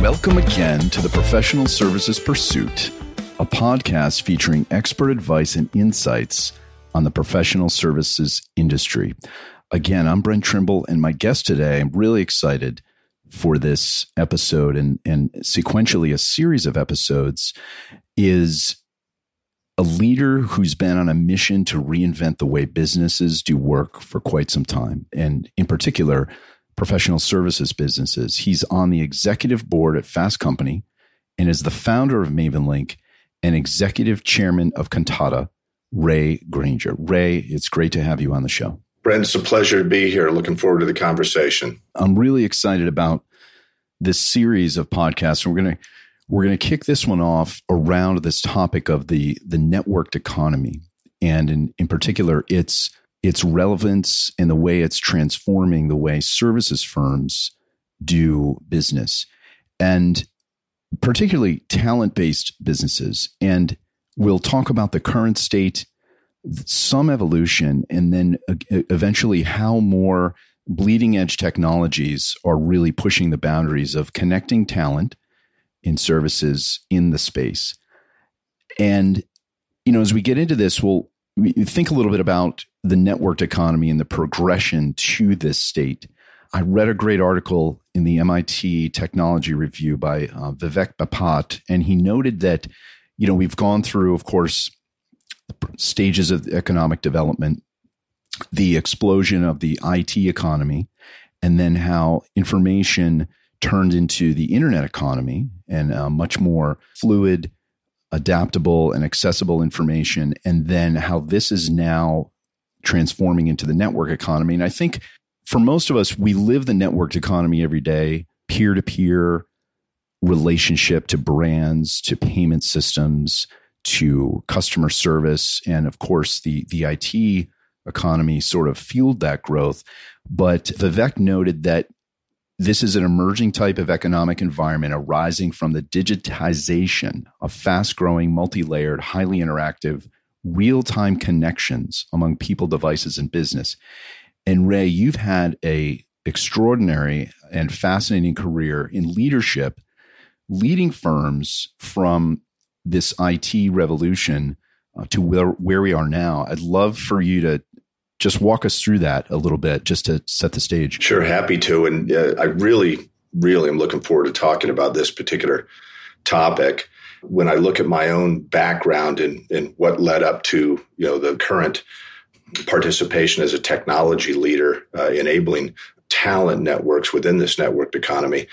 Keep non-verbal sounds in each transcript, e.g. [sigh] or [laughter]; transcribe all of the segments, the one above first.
Welcome again to the Professional Services Pursuit, a podcast featuring expert advice and insights on the professional services industry. Again, I'm Brent Trimble, and my guest today, I'm really excited for this episode and, and sequentially a series of episodes, is a leader who's been on a mission to reinvent the way businesses do work for quite some time. And in particular, professional services businesses. He's on the executive board at Fast Company and is the founder of MavenLink and executive chairman of Kantata, Ray Grainger. Ray, it's great to have you on the show. Brent, it's a pleasure to be here. Looking forward to the conversation. I'm really excited about this series of podcasts. We're going to we're going to kick this one off around this topic of the the networked economy, and in in particular, its its relevance and the way it's transforming the way services firms do business and particularly talent based businesses. And we'll talk about the current state, some evolution, and then eventually how more bleeding edge technologies are really pushing the boundaries of connecting talent in services in the space. And, you know, as we get into this, we'll we think a little bit about the networked economy and the progression to this state. I read a great article in the MIT Technology Review by uh, Vivek Bapat, and he noted that, you know, we've gone through, of course, stages of economic development, the explosion of the IT economy, and then how information turned into the internet economy and uh, much more fluid adaptable and accessible information, and then how this is now transforming into the network economy. And I think for most of us, we live the networked economy every day, peer to peer relationship to brands, to payment systems, to customer service. And of course, the, the IT economy sort of fueled that growth. But Vivek noted that this is an emerging type of economic environment arising from the digitization of fast growing, multi layered, highly interactive, real time connections among people, devices, and business. And Ray, you've had a extraordinary and fascinating career in leadership, leading firms from this IT revolution uh, to where, where we are now. I'd love for you to just walk us through that a little bit just to set the stage. Sure, happy to. And uh, I really, really am looking forward to talking about this particular topic. When I look at my own background and, and what led up to you know the current participation as a technology leader, uh, enabling talent networks within this networked economy,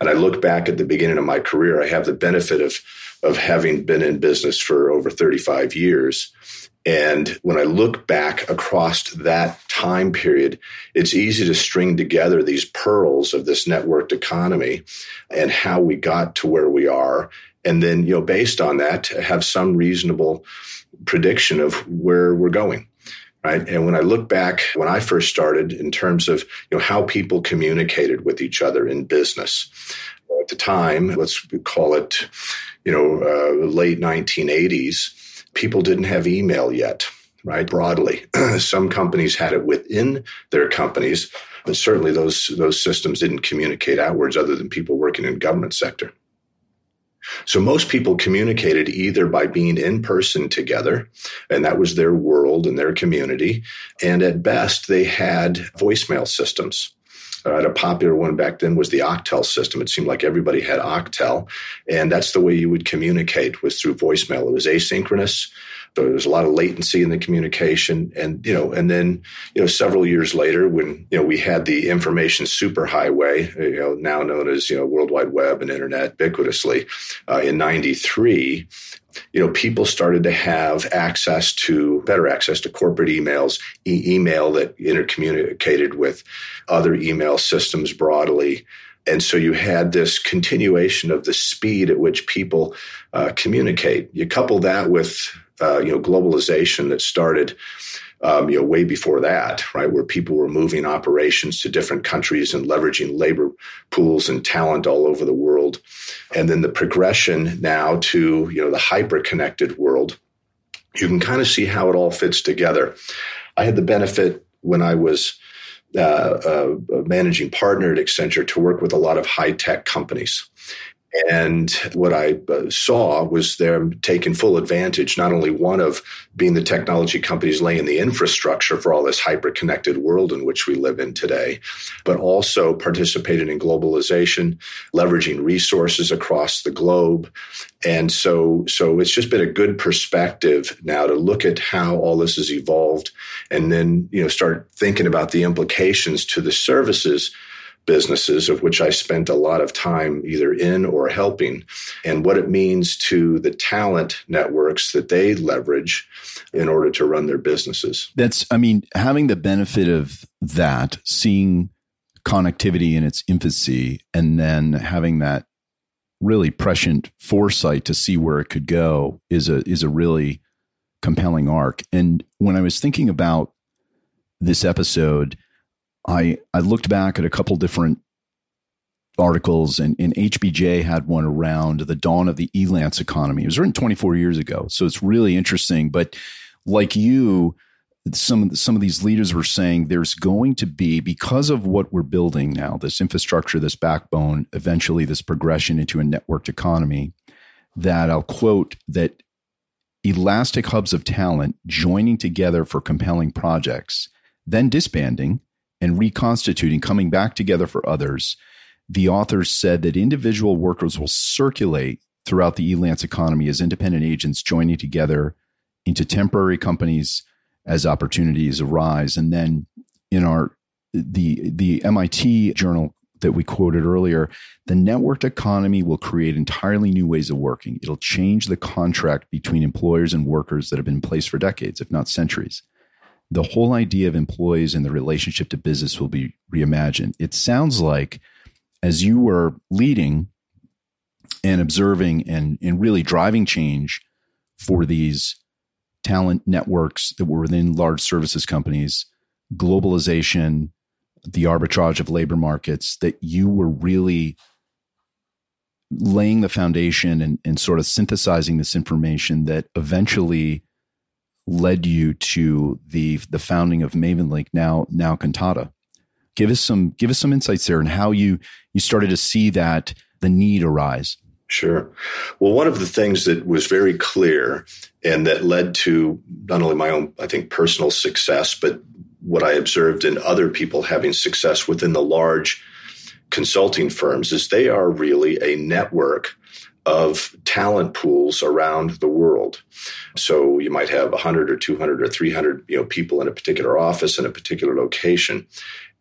and I look back at the beginning of my career, I have the benefit of of having been in business for over 35 years and when I look back across that time period, it's easy to string together these pearls of this networked economy and how we got to where we are. And then, you know, based on that, have some reasonable prediction of where we're going. Right. And when I look back when I first started in terms of, you know, how people communicated with each other in business at the time, let's call it, you know, uh, late 1980s, people didn't have email yet, right? Broadly, [clears throat] some companies had it within their companies, but certainly those those systems didn't communicate outwards, other than people working in government sector. So most people communicated either by being in person together, and that was their world and their community, and at best they had voicemail systems. Uh, a popular one back then was the Octel system. It seemed like everybody had Octel, and that's the way you would communicate was through voicemail. It was asynchronous. So there was a lot of latency in the communication, and you know, and then you know, several years later, when you know we had the information superhighway, you know, now known as you know World Wide Web and Internet ubiquitously, uh, in '93, you know, people started to have access to better access to corporate emails, e- email that intercommunicated with other email systems broadly. And so you had this continuation of the speed at which people uh, communicate. You couple that with, uh, you know, globalization that started um, you know, way before that, right, where people were moving operations to different countries and leveraging labor pools and talent all over the world, and then the progression now to you know the hyper connected world. You can kind of see how it all fits together. I had the benefit when I was uh, uh, managing partner at Accenture to work with a lot of high tech companies. And what I uh, saw was them taking full advantage, not only one of being the technology companies laying the infrastructure for all this hyper connected world in which we live in today, but also participating in globalization, leveraging resources across the globe. And so, so it's just been a good perspective now to look at how all this has evolved and then, you know, start thinking about the implications to the services businesses, of which I spent a lot of time either in or helping, and what it means to the talent networks that they leverage in order to run their businesses. That's, I mean, having the benefit of that, seeing connectivity in its infancy, and then having that really prescient foresight to see where it could go is a is a really compelling arc. And when I was thinking about this episode, I I looked back at a couple different articles and, and HBR had one around the dawn of the Elance economy. It was written 24 years ago. So it's really interesting. But like you, some some of these leaders were saying there's going to be because of what we're building now, this infrastructure, this backbone, eventually this progression into a networked economy. That I'll quote that elastic hubs of talent joining together for compelling projects, then disbanding and reconstituting, coming back together for others, the authors said that individual workers will circulate throughout the Elance economy as independent agents joining together into temporary companies as opportunities arise. And then in our the the MIT journal that we quoted earlier, the networked economy will create entirely new ways of working. It'll change the contract between employers and workers that have been in place for decades, if not centuries the whole idea of employees and the relationship to business will be reimagined. It sounds like as you were leading and observing and, and really driving change for these talent networks that were within large services companies, globalization, the arbitrage of labor markets, that you were really laying the foundation and, and sort of synthesizing this information that eventually led you to the the founding of MavenLink, now now Kantata. Give us some give us some insights there and how you you started to see that the need arise. Sure. Well, one of the things that was very clear and that led to not only my own, I think, personal success, but what I observed in other people having success within the large consulting firms is they are really a network of talent pools around the world. So you might have 100 or 200 or 300 you know, people in a particular office in a particular location.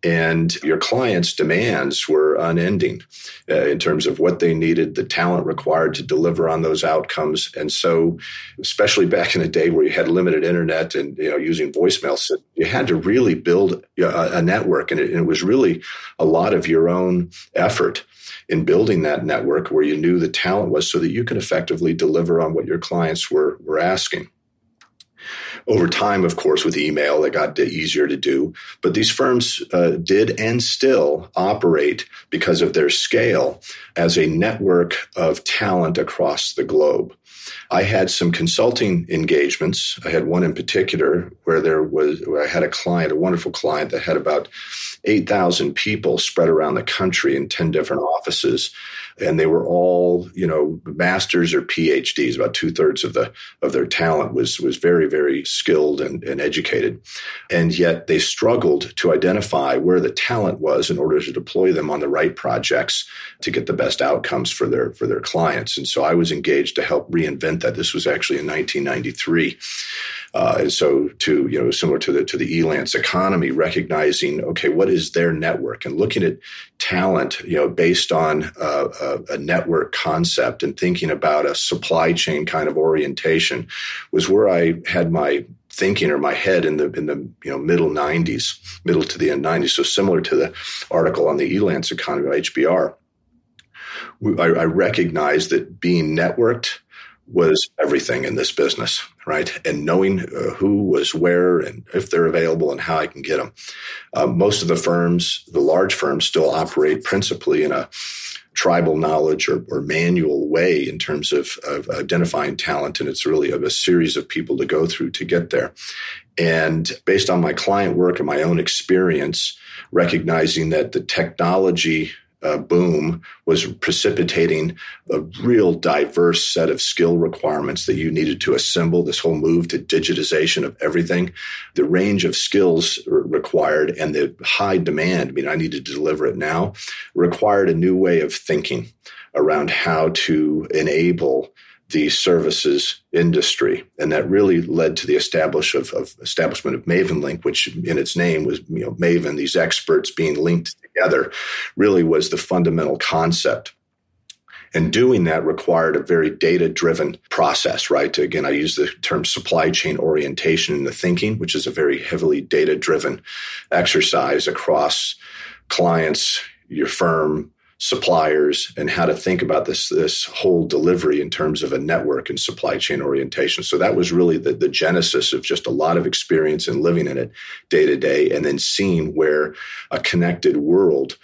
And your clients' demands were unending uh, in terms of what they needed, the talent required to deliver on those outcomes. And so, especially back in the day where you had limited internet and you know using voicemail, you had to really build a, a network, and it, and it was really a lot of your own effort in building that network where you knew the talent was so that you could effectively deliver on what your clients were, were asking. Over time, of course, with email, it got easier to do. But these firms uh, did and still operate because of their scale as a network of talent across the globe. I had some consulting engagements. I had one in particular where there was where I had a client, a wonderful client that had about 8,000 people spread around the country in 10 different offices and they were all you know masters or phds about two-thirds of the of their talent was was very very skilled and, and educated. And yet they struggled to identify where the talent was in order to deploy them on the right projects to get the best outcomes for their for their clients. And so i was engaged to help reinvent that. This was actually in 1993 uh, and so to, you know, similar to the, to the Elance economy, recognizing, okay, what is their network and looking at talent, you know, based on uh, a, a, network concept and thinking about a supply chain kind of orientation was where I had my thinking or my head in the in the you know middle 90s, middle to the end 90s. So similar to the article on the Elance economy by HBR. I, I recognized that being networked was everything in this business, right? And knowing uh, who was where and if they're available and how I can get them. Uh, most of the firms, the large firms, still operate principally in a tribal knowledge or, or manual way in terms of, of, identifying talent. And it's really a, a series of people to go through to get there. And based on my client work and my own experience, recognizing that the technology uh, boom was precipitating a real diverse set of skill requirements that you needed to assemble. This whole move to digitization of everything, the range of skills required, and the high demand. I mean, I needed to deliver it now, required a new way of thinking around how to enable the services industry. And that really led to the establish of, of, establishment of MavenLink, which in its name was, you know, Maven, these experts being linked together, really was the fundamental concept. And doing that required a very data driven process, right? Again, I use the term supply chain orientation in the thinking, which is a very heavily data driven exercise across clients, your firm, suppliers and how to think about this this whole delivery in terms of a network and supply chain orientation. So that was really the, the genesis of just a lot of experience in living in it day to day and then seeing where a connected world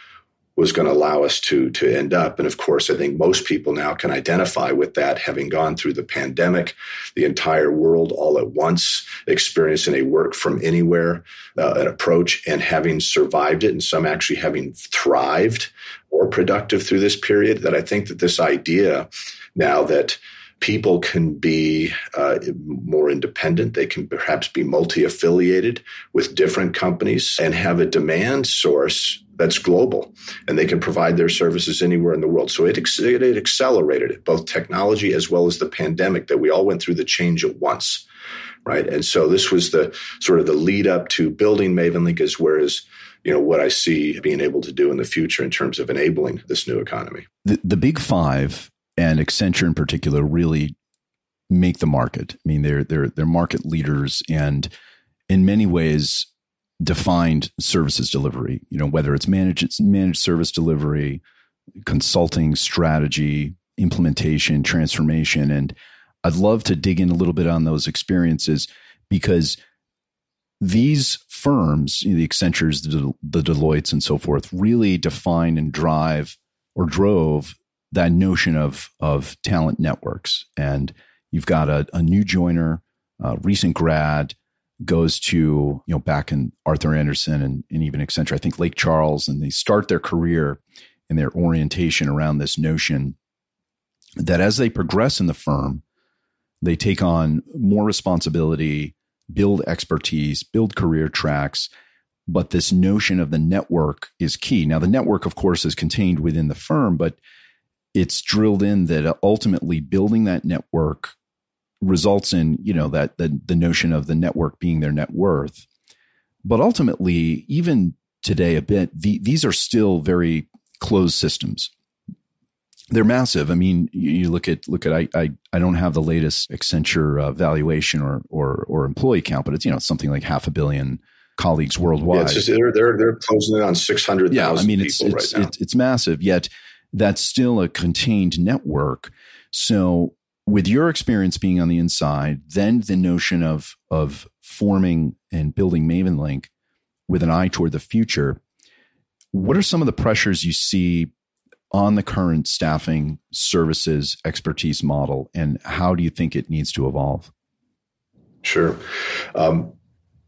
was going to allow us to to end up and of course i think most people now can identify with that having gone through the pandemic the entire world all at once experiencing a work from anywhere uh, an approach and having survived it and some actually having thrived or productive through this period that i think that this idea now that people can be uh, more independent. They can perhaps be multi affiliated with different companies and have a demand source that's global and they can provide their services anywhere in the world. So it, it, accelerated it, both technology as well as the pandemic that we all went through the change at once. Right. And so this was the sort of the lead up to building MavenLink as whereas you know what I see being able to do in the future in terms of enabling this new economy. The, the big five and Accenture in particular really make the market. I mean, they're they're they're market leaders and in many ways defined services delivery. You know, whether it's managed managed service delivery, consulting, strategy, implementation, transformation, and I'd love to dig in a little bit on those experiences because these firms, you know, the Accentures, the, the Deloittes, and so forth, really define and drive or drove that notion of of talent networks. And you've got a, a new joiner, a recent grad, goes to you know back in Arthur Andersen and, and even Accenture, I think Lake Charles, and they start their career and their orientation around this notion that as they progress in the firm, they take on more responsibility, build expertise, build career tracks. But this notion of the network is key. Now, the network, of course, is contained within the firm, but it's drilled in that ultimately building that network results in you know that the, the notion of the network being their net worth. But ultimately even today a bit the, these are still very closed systems. They're massive. I mean you, you look at look at I, I i don't have the latest accenture uh, valuation or or or employee count but it's you know something like half a billion colleagues worldwide. Yeah, it's just, they're, they're they're closing in on 600,000 yeah i mean it's it's, right it's, it's massive yet that's still a contained network. So with your experience being on the inside, then the notion of of forming and building MavenLink with an eye toward the future, what are some of the pressures you see on the current staffing services expertise model, and how do you think it needs to evolve? Sure. Um,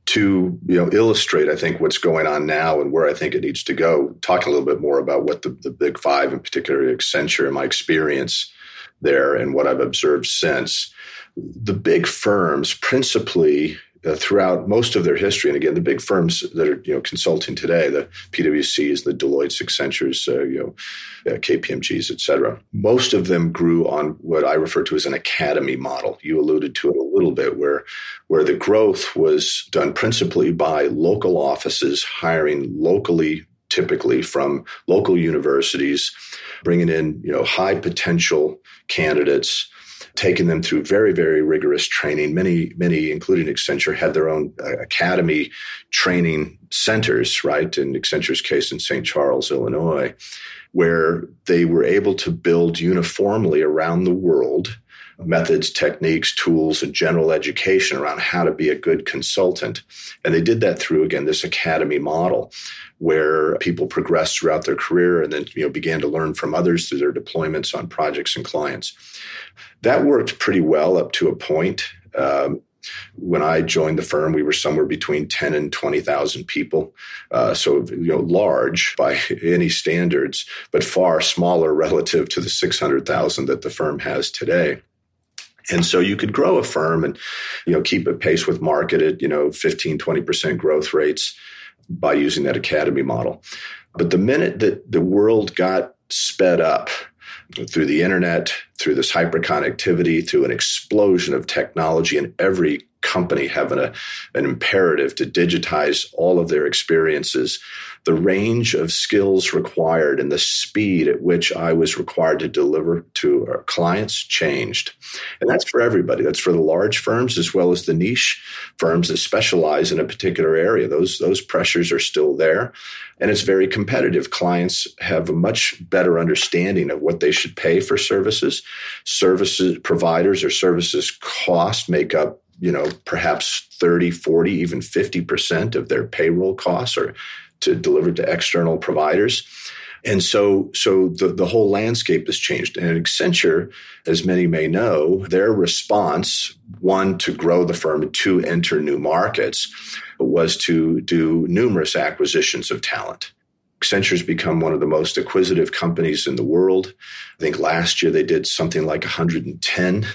to you know illustrate, I think what's going on now and where I think it needs to go. Talk a little bit more about what the, the big five, in particular Accenture, in my experience there and what I've observed since. The big firms, principally uh, throughout most of their history, and again, the big firms that are you know consulting today, the PwCs, the Deloitte's, Accentures, uh, you know, uh, KPMG's, et cetera, most of them grew on what I refer to as an academy model. You alluded to it a little bit, where where the growth was done principally by local offices hiring locally typically from local universities, bringing in you know high potential candidates, taking them through very very rigorous training. Many many, including Accenture, had their own uh, academy training centers. Right in Accenture's case in St. Charles, Illinois, where they were able to build uniformly around the world methods, techniques, tools, and general education around how to be a good consultant. And they did that through, again, this academy model where people progressed throughout their career and then you know began to learn from others through their deployments on projects and clients. That worked pretty well up to a point. Um, When I joined the firm, we were somewhere between 10 and 20,000 people. Uh, so, you know, large by [laughs] any standards, but far smaller [laughs] relative to the 600,000 that the firm has today. And so you could grow a firm and, you know, keep a pace with market at, you know, 15, 20% growth rates by using that academy model. But the minute that the world got sped up through the internet, through this hyperconnectivity, through an explosion of technology, in every company having a, an imperative to digitize all of their experiences, the range of skills required and the speed at which I was required to deliver to our clients changed. And that's for everybody. That's for the large firms as well as the niche firms that specialize in a particular area. Those, those pressures are still there. And it's very competitive. Clients have a much better understanding of what they should pay for services. Services providers or services cost make up you know perhaps 30 40 even 50% of their payroll costs are to deliver to external providers. And so, so the, the whole landscape has changed. And Accenture, as many may know, their response, one, to grow the firm, and two, enter new markets, was to do numerous acquisitions of talent. Accenture's become one of the most acquisitive companies in the world. I think last year they did something like 110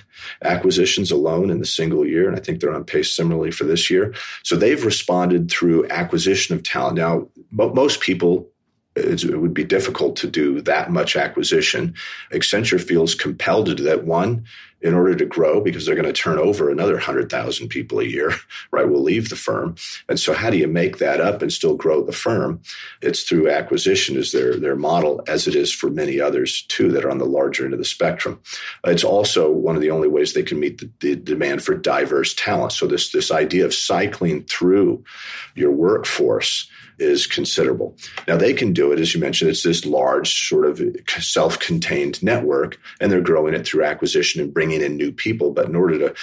acquisitions alone in the single year. And I think they're on pace similarly for this year. So they've responded through acquisition of talent. Now, most people it would be difficult to do that much acquisition. Accenture feels compelled to do that. One, in order to grow, because they're going to turn over another 100,000 people a year, [laughs] right? Will leave the firm. And so, how do you make that up and still grow the firm? It's through acquisition, is their, their model, as it is for many others too that are on the larger end of the spectrum. It's also one of the only ways they can meet the, the demand for diverse talent. So, this, this idea of cycling through your workforce is considerable. Now they can do it, as you mentioned, it's this large sort of self-contained network, and they're growing it through acquisition and bringing in new people. But in order to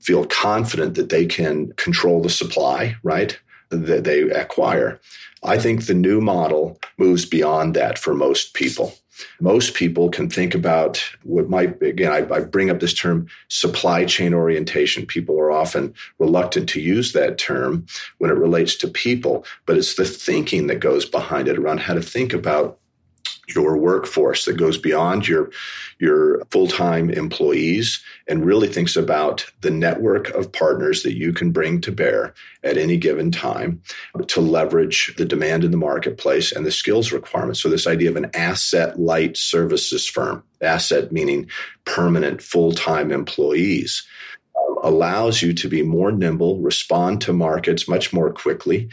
feel confident that they can control the supply, right, that they acquire, I think the new model moves beyond that for most people. Most people can think about what might, again, I, I, bring up this term supply chain orientation. People are often reluctant to use that term when it relates to people, but it's the thinking that goes behind it around how to think about your workforce that goes beyond your your full-time employees and really thinks about the network of partners that you can bring to bear at any given time to leverage the demand in the marketplace and the skills requirements. So this idea of an asset light services firm asset meaning permanent full-time employees um, allows you to be more nimble, respond to markets much more quickly,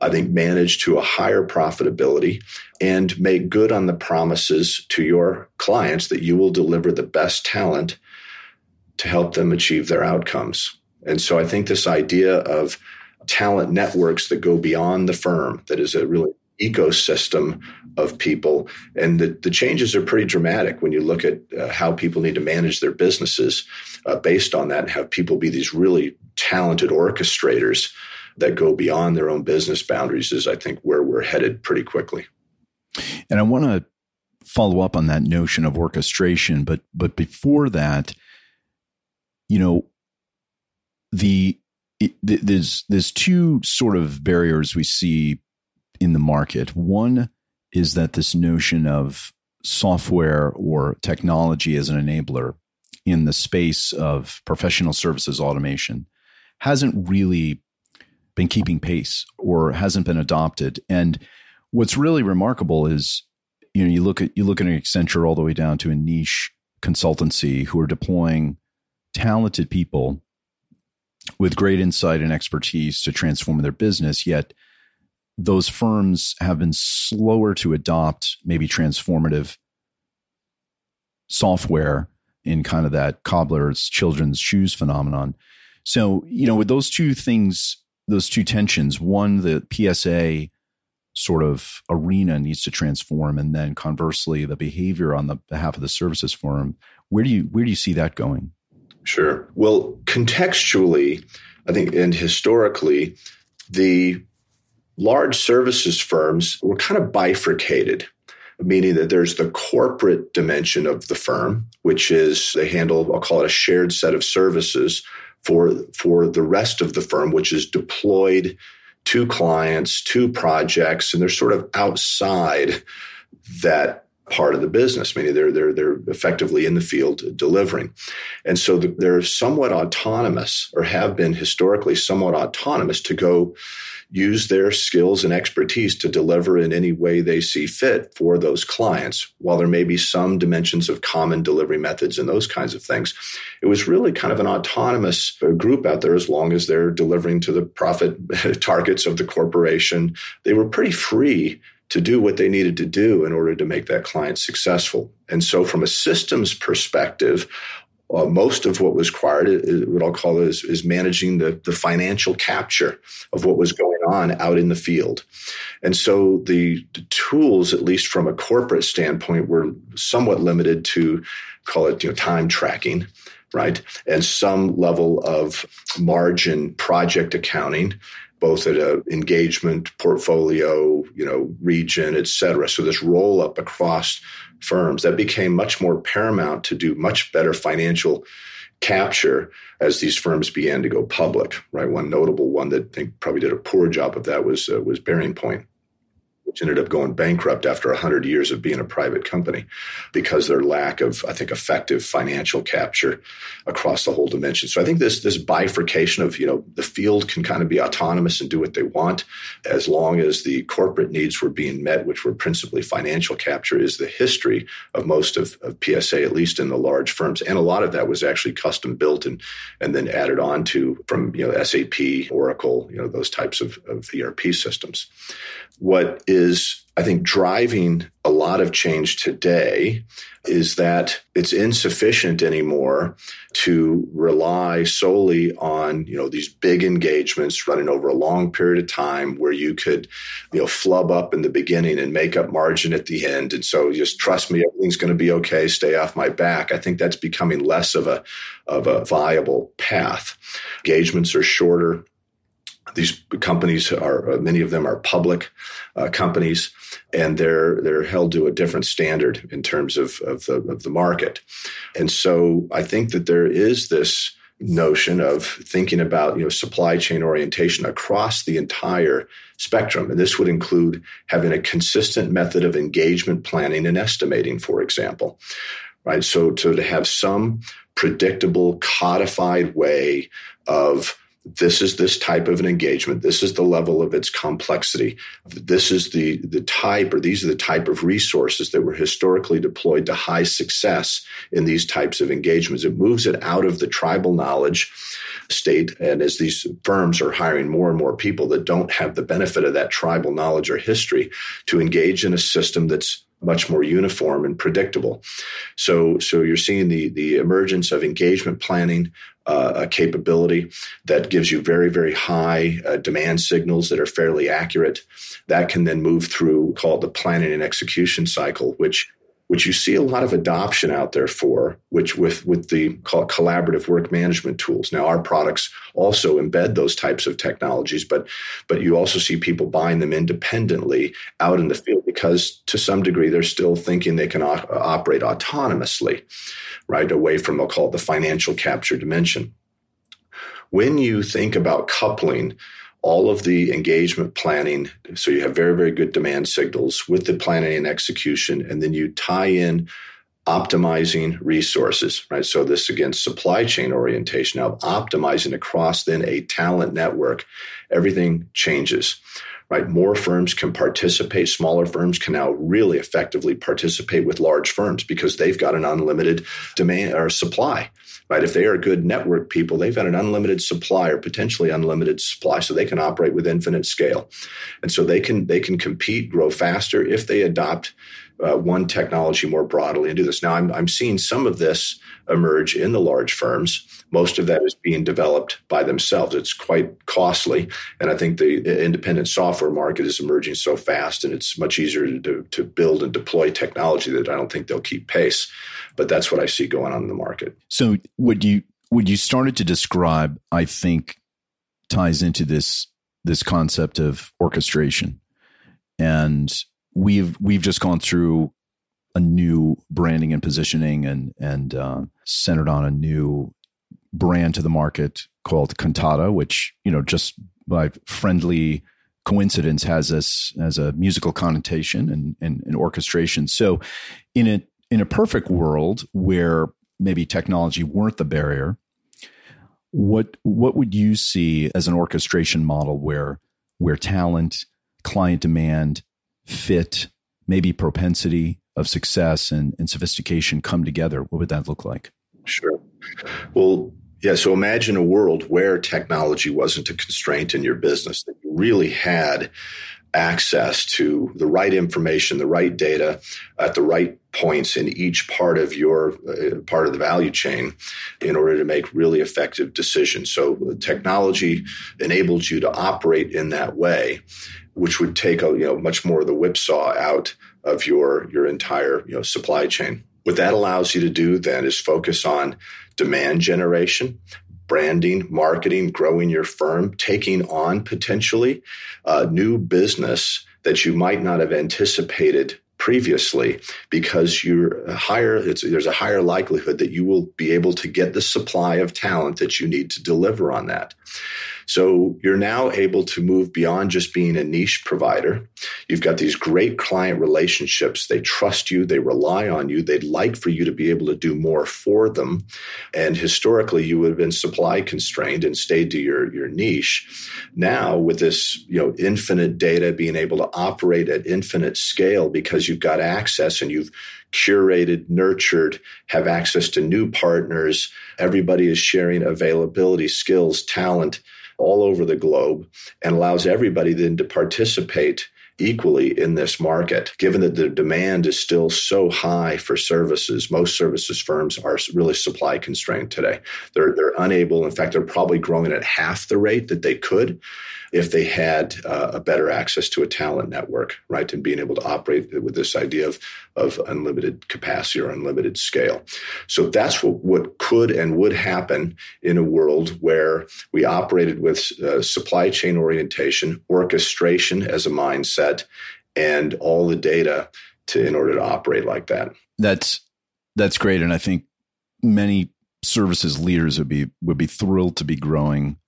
I think, manage to a higher profitability and make good on the promises to your clients that you will deliver the best talent to help them achieve their outcomes. And so I think this idea of talent networks that go beyond the firm, that is a really ecosystem of people. And the, the changes are pretty dramatic when you look at uh, how people need to manage their businesses uh, based on that and have people be these really talented orchestrators that go beyond their own business boundaries is, I think, where we're headed pretty quickly. And I want to follow up on that notion of orchestration, but but before that, you know, the it, there's there's two sort of barriers we see in the market. One is that this notion of software or technology as an enabler in the space of professional services automation hasn't really been keeping pace or hasn't been adopted. And what's really remarkable is, you know, you look at you look at an Accenture all the way down to a niche consultancy who are deploying talented people with great insight and expertise to transform their business, yet those firms have been slower to adopt maybe transformative software in kind of that cobbler's children's shoes phenomenon. So, you know, with those two things those two tensions. One, the PSA sort of arena needs to transform, and then conversely, the behavior on the behalf of the services firm. Where do you where do you see that going? Sure. Well, contextually, I think, and historically, the large services firms were kind of bifurcated, meaning that there's the corporate dimension of the firm, which is they handle, I'll call it a shared set of services for for the rest of the firm, which is deployed to clients, to projects, and they're sort of outside that part of the business, meaning they're they're they're effectively in the field delivering, and so they're somewhat autonomous, or have been historically somewhat autonomous to go use their skills and expertise to deliver in any way they see fit for those clients. While there may be some dimensions of common delivery methods and those kinds of things, it was really kind of an autonomous uh, group out there as long as they're delivering to the profit [laughs] targets of the corporation. They were pretty free to do what they needed to do in order to make that client successful. And so, from a systems perspective, uh, most of what was required, is, what I'll call is, is managing the, the financial capture of what was going on out in the field. And so the, the, tools, at least from a corporate standpoint, were somewhat limited to call it you know, time tracking, right? And some level of margin project accounting both at a engagement portfolio, you know, region, et cetera. So this roll up across firms that became much more paramount to do much better financial capture as these firms began to go public. Right, one notable one that I think probably did a poor job of that was uh, was BearingPoint which ended up going bankrupt after 100 years of being a private company because their lack of, I think, effective financial capture across the whole dimension. So I think this, this bifurcation of, you know, the field can kind of be autonomous and do what they want as long as the corporate needs were being met, which were principally financial capture, is the history of most of, of PSA, at least in the large firms. And a lot of that was actually custom built and, and then added on to from, you know, SAP, Oracle, you know, those types of, of ERP systems. What is, I think, driving a lot of change today is that it's insufficient anymore to rely solely on you know these big engagements running over a long period of time where you could you know flub up in the beginning and make up margin at the end. And so just trust me everything's going to be okay stay off my back. I think that's becoming less of a of a viable path. Engagements are shorter these companies are uh, many of them are public uh, companies, and they're they're held to a different standard in terms of of the, of the market. And so I think that there is this notion of thinking about you know supply chain orientation across the entire spectrum and this would include having a consistent method of engagement planning and estimating for example right so to have some predictable codified way of this is this type of an engagement. This is the level of its complexity. This is the the type or these are the type of resources that were historically deployed to high success in these types of engagements. It moves it out of the tribal knowledge state and as these firms are hiring more and more people that don't have the benefit of that tribal knowledge or history to engage in a system that's much more uniform and predictable. So, so you're seeing the the emergence of engagement planning, uh, a capability that gives you very very high uh, demand signals that are fairly accurate. That can then move through called the planning and execution cycle, which which you see a lot of adoption out there for, which with with the collaborative work management tools. Now, our products also embed those types of technologies, but but you also see people buying them independently out in the field because to some degree they're still thinking they can operate autonomously, right away from what we call the financial capture dimension. When you think about coupling all of the engagement planning. So you have very, very good demand signals with the planning and execution, and then you tie in optimizing resources, right? So this again, supply chain orientation of optimizing across then a talent network. Everything changes right? More firms can participate. Smaller firms can now really effectively participate with large firms because they've got an unlimited demand or supply, right? If they are good network people, they've got an unlimited supply or potentially unlimited supply, so they can operate with infinite scale, and so they can they can compete, grow faster if they adopt uh, one technology more broadly and do this. Now, I'm, I'm seeing some of this emerge in the large firms. Most of that is being developed by themselves. It's quite costly. And I think the independent software market is emerging so fast and it's much easier to, to build and deploy technology that I don't think they'll keep pace. But that's what I see going on in the market. So, would you would you started to describe, I think, ties into this this concept of orchestration. And we've we've just gone through a new branding and positioning and and uh, centered on a new brand to the market called Kantata, which you know just by friendly coincidence has this as a musical connotation and, and, and orchestration. So, in a in a perfect world where maybe technology weren't the barrier, what what would you see as an orchestration model where where talent, client demand, fit, maybe propensity of success and, and sophistication come together? What would that look like? Sure. Well, yeah. So imagine a world where technology wasn't a constraint in your business, that you really had access to the right information, the right data at the right points in each part of your uh, part of the value chain in order to make really effective decisions. So technology enables you to operate in that way, which would take a, you know much more of the whipsaw out of your your entire you know supply chain. What that allows you to do then is focus on demand generation, branding, marketing, growing your firm, taking on potentially uh, new business that you might not have anticipated previously because you're higher there's a higher likelihood that you will be able to get the supply of talent that you need to deliver on that so you're now able to move beyond just being a niche provider. You've got these great client relationships. They trust you, they rely on you, they'd like for you to be able to do more for them. And historically, you would have been supply constrained and stayed to your, your niche. Now, with this you know, infinite data, being able to operate at infinite scale because you've got access and you've curated, nurtured, have access to new partners. Everybody is sharing availability, skills, talent all over the globe and allows everybody then to participate equally in this market. Given that the demand is still so high for services, most services firms are really supply constrained today. They're, they're unable, in fact, they're probably growing at half the rate that they could if they had uh, a better access to a talent network, right? And being able to operate with this idea of, of unlimited capacity or unlimited scale. So that's what, what could and would happen in a world where we operated with uh, supply chain orientation, orchestration as a mindset, and all the data to in order to operate like that. That's that's great, and I think many services leaders would be would be thrilled to be growing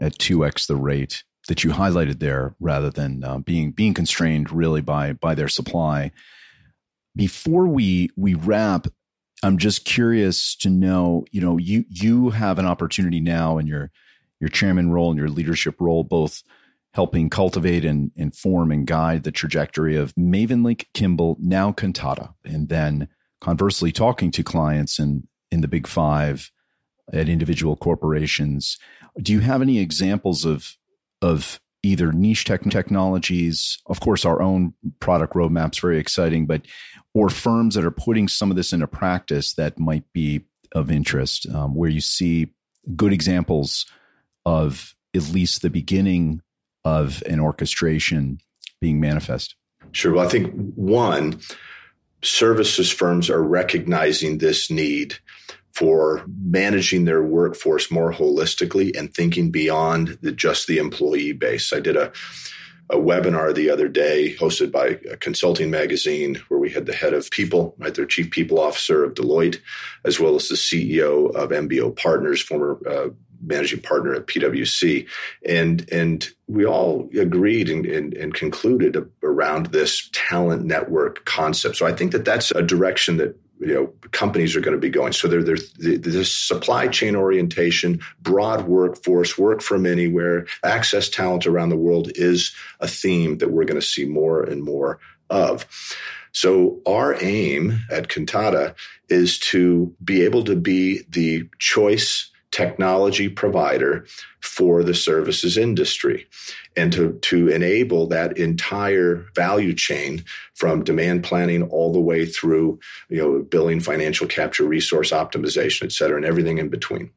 at 2x the rate that you highlighted there, rather than uh, being being constrained really by by their supply. Before we we wrap, I'm just curious to know, you know, you you have an opportunity now in your your chairman role and your leadership role, both helping cultivate and inform and guide the trajectory of MavenLink, Kimble, now Kantata, and then conversely talking to clients in in the big five at individual corporations. Do you have any examples of of either niche tech technologies, of course, our own product roadmaps, very exciting, but or firms that are putting some of this into practice that might be of interest, um, where you see good examples of at least the beginning of an orchestration being manifest. Sure. Well, I think one, services firms are recognizing this need for managing their workforce more holistically and thinking beyond the, just the employee base. I did a, a webinar the other day hosted by a consulting magazine where we had the head of people, right, their chief people officer of Deloitte, as well as the CEO of MBO Partners, former uh, managing partner at PwC, and and we all agreed and, and, and, concluded around this talent network concept. So I think that that's a direction that you know companies are going to be going. So there, there's this supply chain orientation, broad workforce, work from anywhere, access talent around the world is a theme that we're going to see more and more of. So our aim at Kantata is to be able to be the choice technology provider for the services industry and to, to enable that entire value chain from demand planning all the way through you know billing financial capture resource optimization et cetera and everything in between.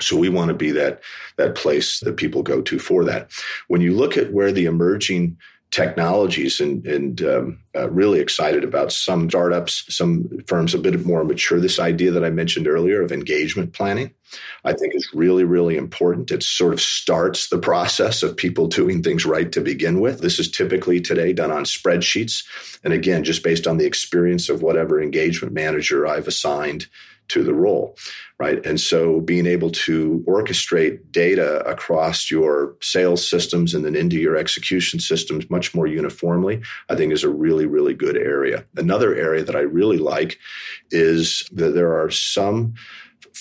So we want to be that that place that people go to for that. When you look at where the emerging technologies and, and um, uh, really excited about some startups, some firms a bit more mature. This idea that I mentioned earlier of engagement planning, I think is really, really important. It sort of starts the process of people doing things right to begin with. This is typically today done on spreadsheets. And again, just based on the experience of whatever engagement manager I've assigned to the role, right? And so being able to orchestrate data across your sales systems and then into your execution systems much more uniformly, I think is a really, really good area. Another area that I really like is that there are some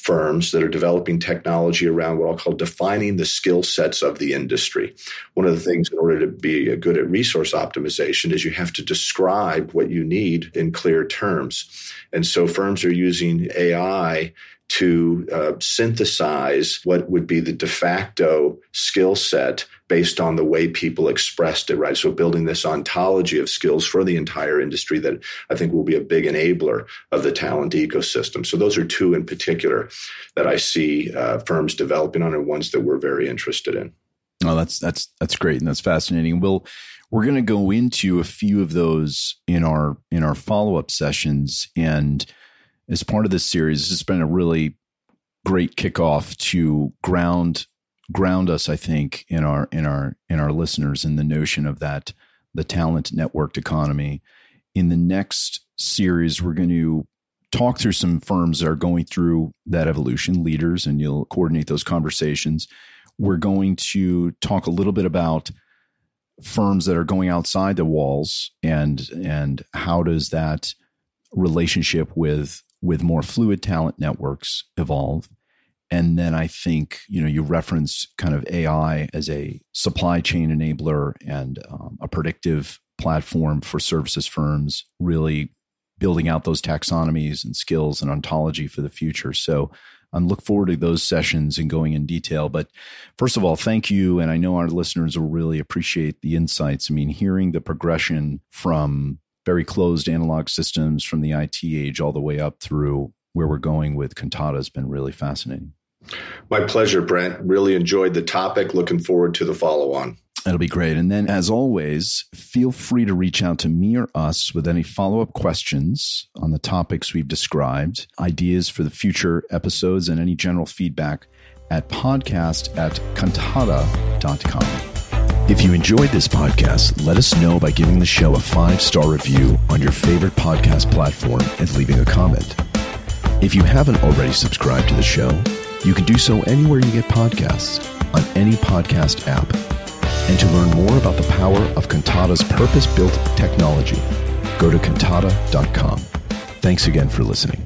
firms that are developing technology around what I'll call defining the skill sets of the industry. One of the things in order to be good at resource optimization is you have to describe what you need in clear terms. And so firms are using AI to uh, synthesize what would be the de facto skill set based on the way people expressed it, right? So building this ontology of skills for the entire industry that I think will be a big enabler of the talent ecosystem. So those are two in particular that I see uh, firms developing on and ones that we're very interested in. Oh, that's that's that's great and that's fascinating. We'll we're going to go into a few of those in our in our follow up sessions and as part of this series. Has been a really great kickoff to ground ground us, I think, in our in our in our listeners in the notion of that the talent networked economy. In the next series, we're going to talk through some firms that are going through that evolution, leaders, and you'll coordinate those conversations. We're going to talk a little bit about firms that are going outside the walls and and how does that relationship with with more fluid talent networks evolve. And then I think, you know, you reference kind of AI as a supply chain enabler and um, a predictive platform for services firms, really building out those taxonomies and skills and ontology for the future. So I look forward to those sessions and going in detail. But first of all, thank you. And I know our listeners will really appreciate the insights. I mean, hearing the progression from very closed analog systems from the IT age all the way up through where we're going with Kantata has been really fascinating. My pleasure, Brent. Really enjoyed the topic. Looking forward to the follow on. That'll be great. And then, as always, feel free to reach out to me or us with any follow up questions on the topics we've described, ideas for the future episodes, and any general feedback at podcast at kantata.com. If you enjoyed this podcast, let us know by giving the show a five star review on your favorite podcast platform and leaving a comment. If you haven't already subscribed to the show, you can do so anywhere you get podcasts, on any podcast app. And to learn more about the power of Kantata's purpose built technology, go to kantata.com. Thanks again for listening.